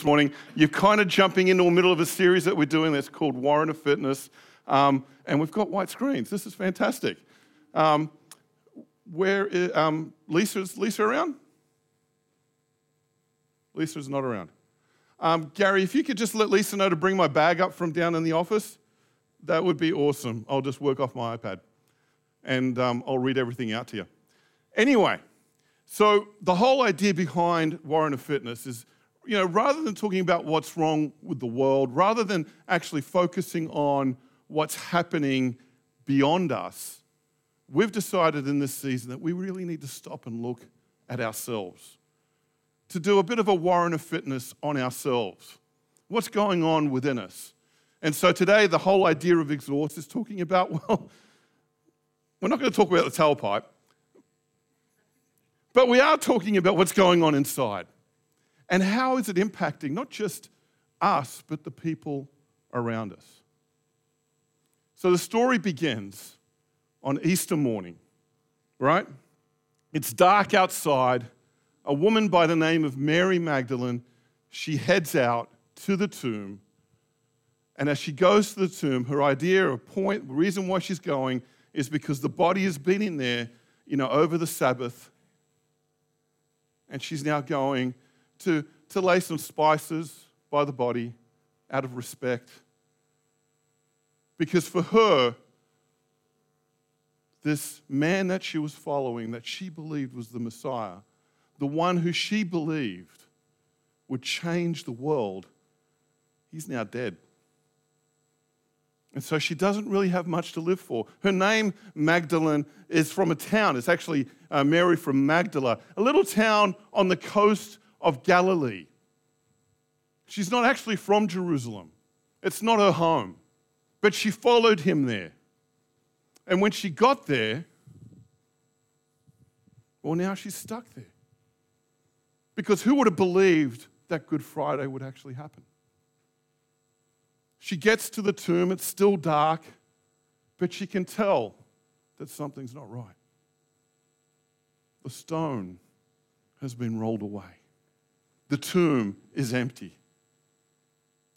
this morning. You're kind of jumping into the middle of a series that we're doing that's called Warrant of Fitness. Um, and we've got white screens. This is fantastic. Um, where is, um, Lisa's Lisa around? Lisa's not around. Um, Gary, if you could just let Lisa know to bring my bag up from down in the office, that would be awesome. I'll just work off my iPad and um, I'll read everything out to you. Anyway, so the whole idea behind Warrant of Fitness is you know, rather than talking about what's wrong with the world, rather than actually focusing on what's happening beyond us, we've decided in this season that we really need to stop and look at ourselves, to do a bit of a warrant of fitness on ourselves. What's going on within us? And so today, the whole idea of exhaust is talking about, well, we're not going to talk about the tailpipe, but we are talking about what's going on inside. And how is it impacting not just us, but the people around us? So the story begins on Easter morning, right? It's dark outside. A woman by the name of Mary Magdalene, she heads out to the tomb. And as she goes to the tomb, her idea, her point, the reason why she's going is because the body has been in there, you know, over the Sabbath. And she's now going to, to lay some spices by the body out of respect. Because for her, this man that she was following, that she believed was the Messiah, the one who she believed would change the world, he's now dead. And so she doesn't really have much to live for. Her name, Magdalene, is from a town. It's actually uh, Mary from Magdala, a little town on the coast of Galilee. She's not actually from Jerusalem, it's not her home, but she followed him there. And when she got there, well, now she's stuck there. Because who would have believed that Good Friday would actually happen? She gets to the tomb, it's still dark, but she can tell that something's not right. The stone has been rolled away the tomb is empty.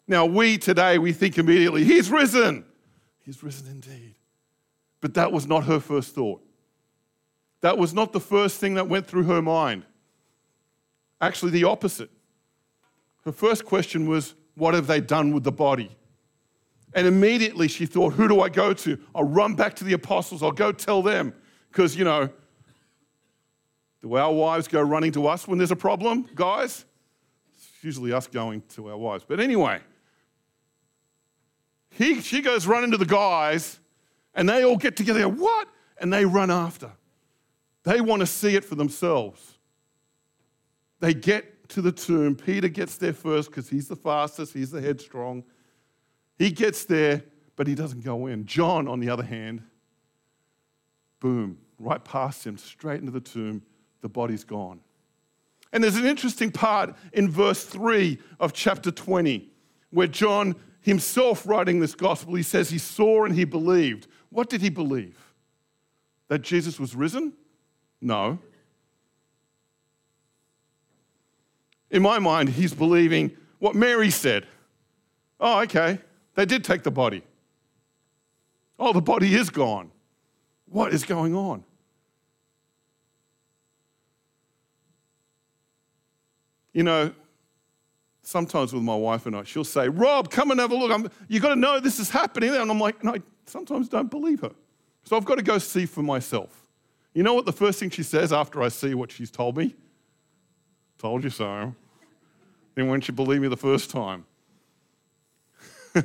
Now, we today, we think immediately, He's risen. He's risen indeed. But that was not her first thought. That was not the first thing that went through her mind. Actually, the opposite. Her first question was, What have they done with the body? And immediately she thought, Who do I go to? I'll run back to the apostles. I'll go tell them. Because, you know, do our wives go running to us when there's a problem, guys? Usually us going to our wives. But anyway, he, she goes running to the guys, and they all get together. What? And they run after. They want to see it for themselves. They get to the tomb. Peter gets there first because he's the fastest, he's the headstrong. He gets there, but he doesn't go in. John, on the other hand, boom, right past him, straight into the tomb. The body's gone. And there's an interesting part in verse 3 of chapter 20 where John himself writing this gospel, he says he saw and he believed. What did he believe? That Jesus was risen? No. In my mind, he's believing what Mary said. Oh, okay, they did take the body. Oh, the body is gone. What is going on? You know, sometimes with my wife and I, she'll say, Rob, come and have a look. I'm, you got to know this is happening. And I'm like, and I sometimes don't believe her. So I've got to go see for myself. You know what the first thing she says after I see what she's told me? Told you so. Then won't you believe me the first time.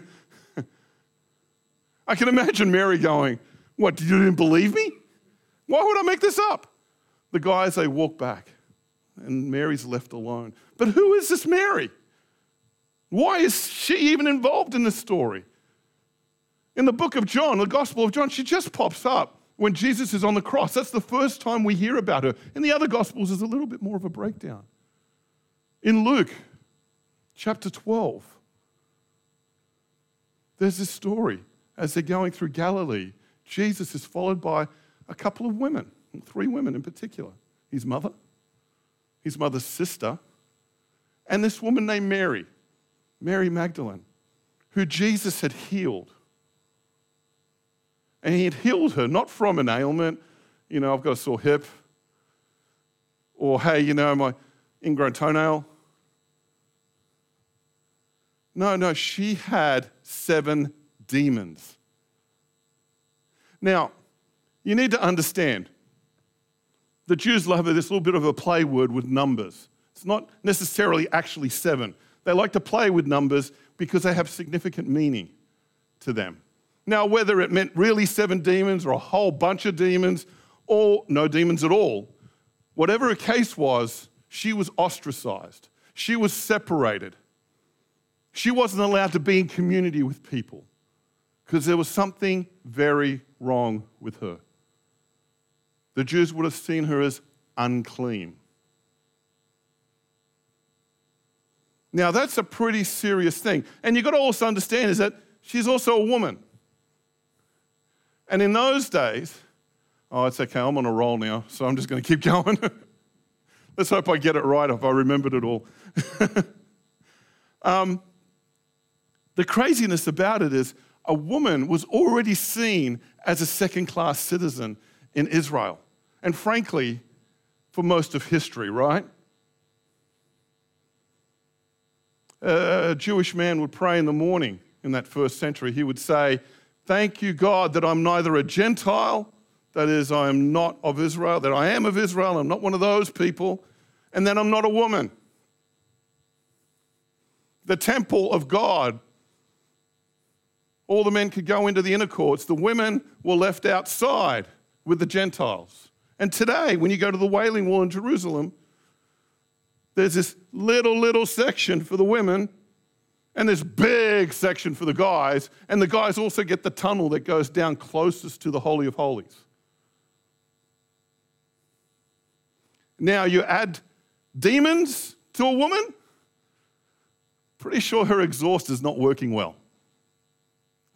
I can imagine Mary going, What, you didn't believe me? Why would I make this up? The guys, they walk back and Mary's left alone. But who is this Mary? Why is she even involved in this story? In the book of John, the Gospel of John, she just pops up when Jesus is on the cross. That's the first time we hear about her. In the other Gospels, there's a little bit more of a breakdown. In Luke chapter 12, there's this story. As they're going through Galilee, Jesus is followed by a couple of women, three women in particular his mother, his mother's sister, and this woman named Mary, Mary Magdalene, who Jesus had healed. And he had healed her not from an ailment, you know, I've got a sore hip, or hey, you know, my ingrown toenail. No, no, she had seven demons. Now, you need to understand the Jews love this little bit of a play word with numbers. It's not necessarily actually seven. They like to play with numbers because they have significant meaning to them. Now, whether it meant really seven demons or a whole bunch of demons or no demons at all, whatever the case was, she was ostracized. She was separated. She wasn't allowed to be in community with people because there was something very wrong with her. The Jews would have seen her as unclean. Now, that's a pretty serious thing. And you've got to also understand is that she's also a woman. And in those days, oh, it's okay, I'm on a roll now, so I'm just going to keep going. Let's hope I get it right if I remembered it all. um, the craziness about it is a woman was already seen as a second class citizen in Israel. And frankly, for most of history, right? A Jewish man would pray in the morning in that first century. He would say, Thank you, God, that I'm neither a Gentile, that is, I am not of Israel, that I am of Israel, I'm not one of those people, and that I'm not a woman. The temple of God all the men could go into the inner courts. The women were left outside with the Gentiles. And today, when you go to the Wailing Wall in Jerusalem, there's this little, little section for the women and this big section for the guys. And the guys also get the tunnel that goes down closest to the Holy of Holies. Now, you add demons to a woman, pretty sure her exhaust is not working well.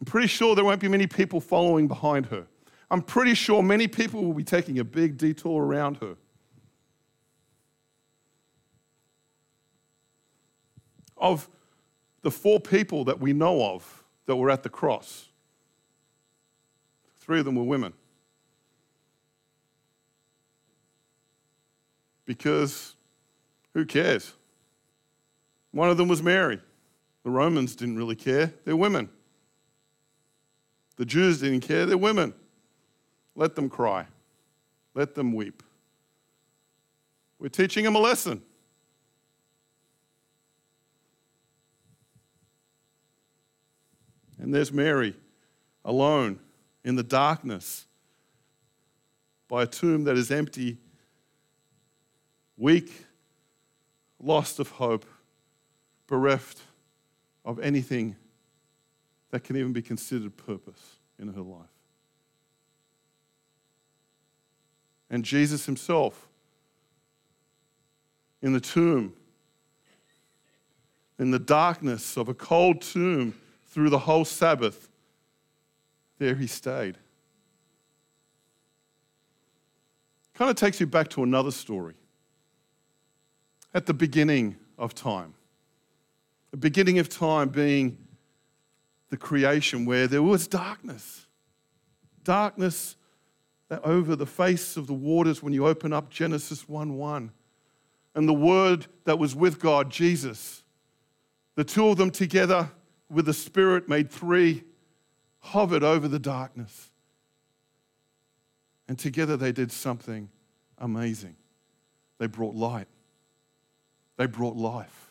I'm pretty sure there won't be many people following behind her. I'm pretty sure many people will be taking a big detour around her. Of the four people that we know of that were at the cross, three of them were women. Because who cares? One of them was Mary. The Romans didn't really care, they're women. The Jews didn't care, they're women. Let them cry, let them weep. We're teaching them a lesson. And there's Mary alone in the darkness by a tomb that is empty, weak, lost of hope, bereft of anything that can even be considered purpose in her life. And Jesus himself in the tomb, in the darkness of a cold tomb through the whole Sabbath, there he stayed. Kind of takes you back to another story. At the beginning of time, the beginning of time being the creation where there was darkness. Darkness over the face of the waters when you open up Genesis 1 1. And the Word that was with God, Jesus, the two of them together with the Spirit made three, hovered over the darkness. And together they did something amazing. They brought light, they brought life,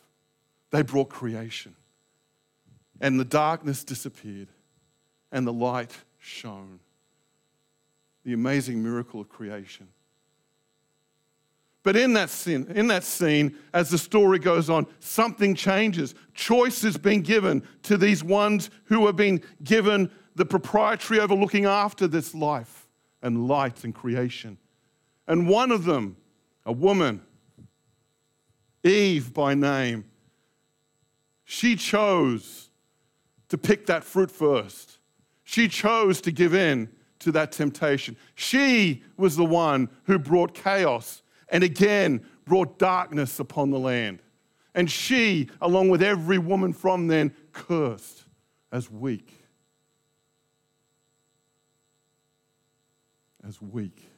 they brought creation. And the darkness disappeared, and the light shone. The amazing miracle of creation. But in that, scene, in that scene, as the story goes on, something changes. Choice is being given to these ones who have been given the proprietary over looking after this life and light and creation. And one of them, a woman, Eve by name, she chose to pick that fruit first. She chose to give in to that temptation. She was the one who brought chaos and again brought darkness upon the land. And she, along with every woman from then, cursed as weak. As weak.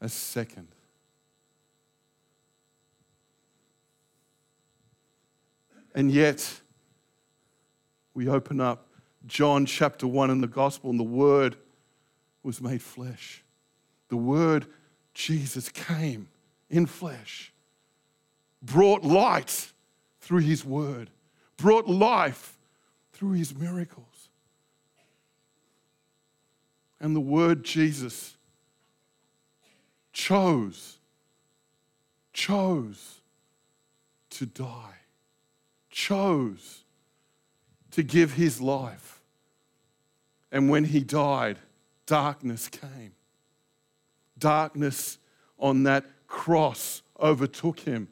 As second. And yet, we open up John chapter 1 in the gospel, and the Word was made flesh. The Word, Jesus, came in flesh, brought light through His Word, brought life through His miracles. And the Word, Jesus, chose, chose to die, chose to give his life. And when he died, darkness came. Darkness on that cross overtook him.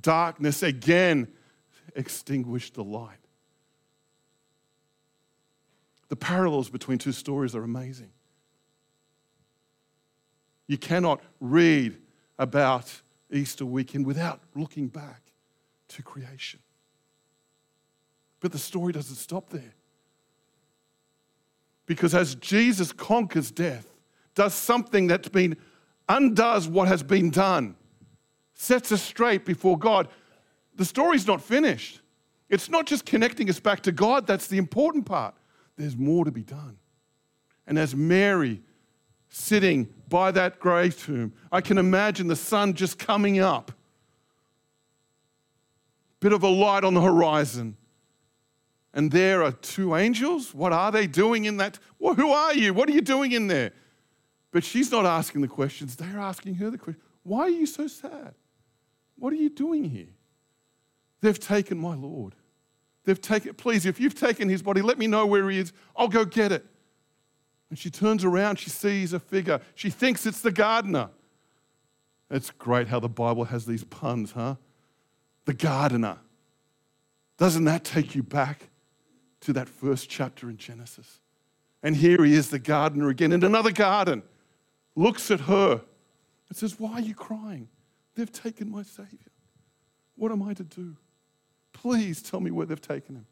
Darkness again extinguished the light. The parallels between two stories are amazing. You cannot read about Easter weekend without looking back to creation. But the story doesn't stop there. Because as Jesus conquers death, does something that's been, undoes what has been done, sets us straight before God, the story's not finished. It's not just connecting us back to God, that's the important part. There's more to be done. And as Mary sitting by that grave tomb, I can imagine the sun just coming up, bit of a light on the horizon, and there are two angels. What are they doing in that? Well, who are you? What are you doing in there? But she's not asking the questions. They're asking her the question Why are you so sad? What are you doing here? They've taken my Lord. They've taken, please, if you've taken his body, let me know where he is. I'll go get it. And she turns around, she sees a figure. She thinks it's the gardener. It's great how the Bible has these puns, huh? The gardener. Doesn't that take you back to that first chapter in Genesis. And here he is, the gardener again, in another garden, looks at her and says, Why are you crying? They've taken my Savior. What am I to do? Please tell me where they've taken him.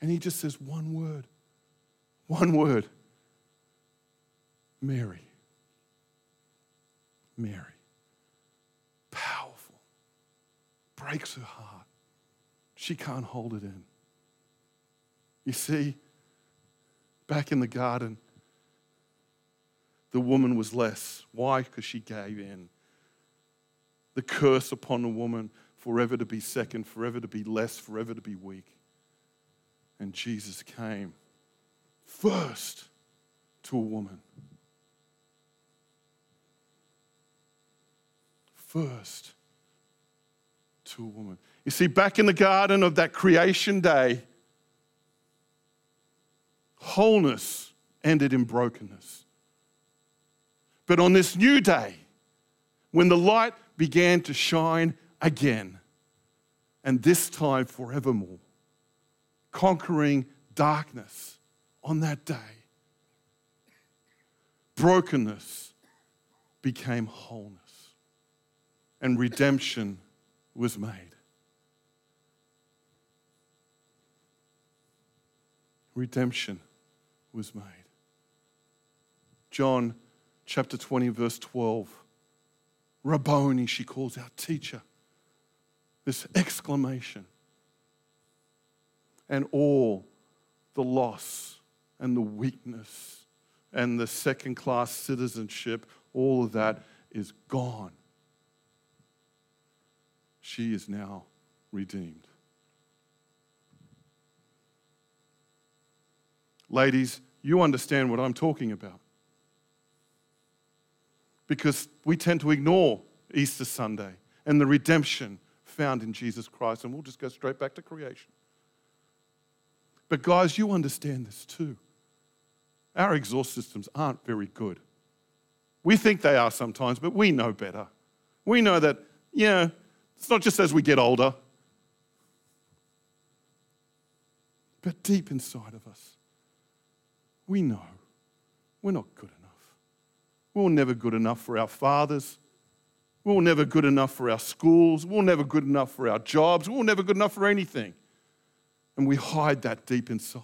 And he just says one word, one word Mary. Mary. Powerful. Breaks her heart. She can't hold it in. You see, back in the garden, the woman was less. Why? Because she gave in. The curse upon the woman forever to be second, forever to be less, forever to be weak. And Jesus came first to a woman. First to a woman. You see, back in the garden of that creation day, wholeness ended in brokenness. But on this new day, when the light began to shine again, and this time forevermore, conquering darkness on that day, brokenness became wholeness, and redemption was made. Redemption was made. John chapter 20, verse 12. Rabboni, she calls out teacher. This exclamation. And all the loss and the weakness and the second class citizenship, all of that is gone. She is now redeemed. Ladies, you understand what I'm talking about. Because we tend to ignore Easter Sunday and the redemption found in Jesus Christ, and we'll just go straight back to creation. But, guys, you understand this too. Our exhaust systems aren't very good. We think they are sometimes, but we know better. We know that, yeah, it's not just as we get older, but deep inside of us, we know we're not good enough. We're never good enough for our fathers. We're never good enough for our schools. We're never good enough for our jobs. We're never good enough for anything. And we hide that deep inside.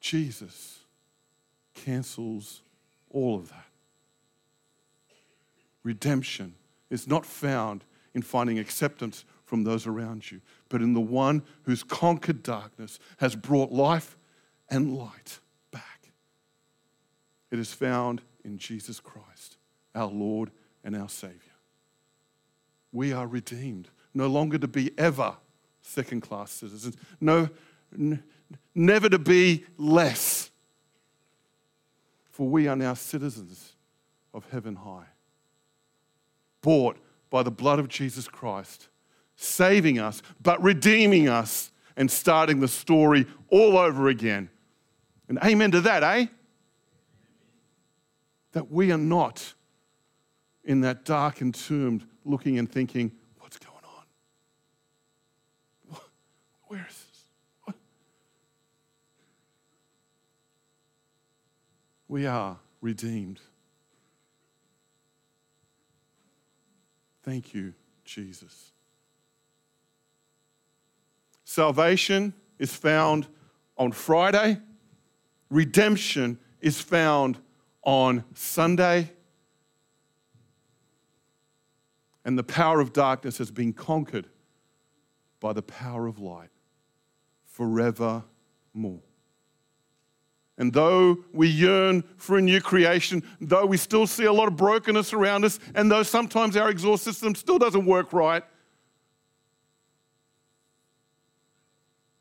Jesus cancels all of that. Redemption is not found in finding acceptance from those around you, but in the one who's conquered darkness, has brought life and light back. It is found in Jesus Christ, our Lord and our Savior. We are redeemed, no longer to be ever second class citizens, no, n- never to be less. For we are now citizens of heaven high, bought by the blood of Jesus Christ, saving us, but redeeming us and starting the story all over again. And amen to that, eh? That we are not in that dark and entombed looking and thinking, what's going on? Where is this? What? We are redeemed. Thank you, Jesus. Salvation is found on Friday, redemption is found on Sunday, and the power of darkness has been conquered by the power of light forevermore. And though we yearn for a new creation, though we still see a lot of brokenness around us, and though sometimes our exhaust system still doesn't work right,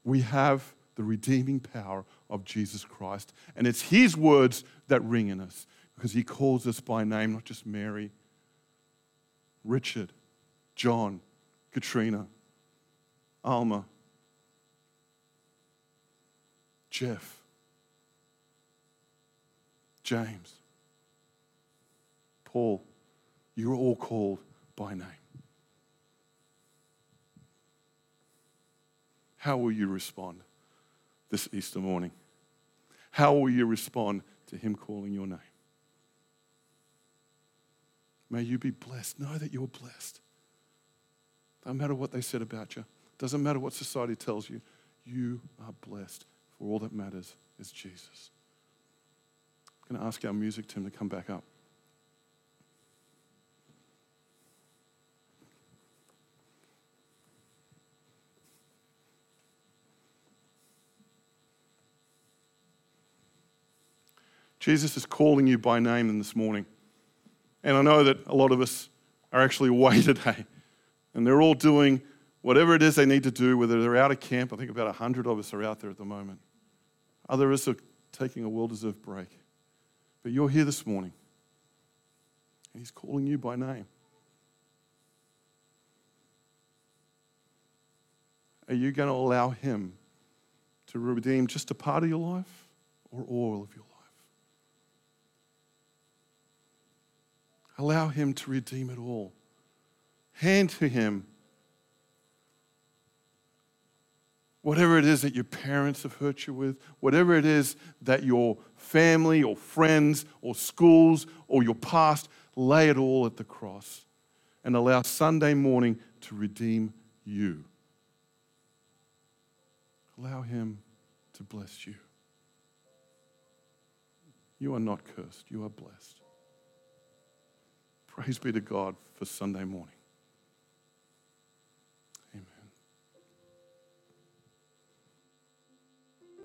we have the redeeming power of Jesus Christ. And it's His words that ring in us because He calls us by name, not just Mary, Richard, John, Katrina, Alma, Jeff. James, Paul, you're all called by name. How will you respond this Easter morning? How will you respond to Him calling your name? May you be blessed. Know that you're blessed. Doesn't matter what they said about you, doesn't matter what society tells you, you are blessed. For all that matters is Jesus. I'm going to ask our music team to come back up. Jesus is calling you by name this morning. And I know that a lot of us are actually away today. And they're all doing whatever it is they need to do, whether they're out of camp. I think about 100 of us are out there at the moment. Others are taking a well deserved break. But you're here this morning, and He's calling you by name. Are you going to allow Him to redeem just a part of your life or all of your life? Allow Him to redeem it all. Hand to Him whatever it is that your parents have hurt you with, whatever it is that your family or friends or schools or your past, lay it all at the cross and allow Sunday morning to redeem you. Allow Him to bless you. You are not cursed, you are blessed. Praise be to God for Sunday morning.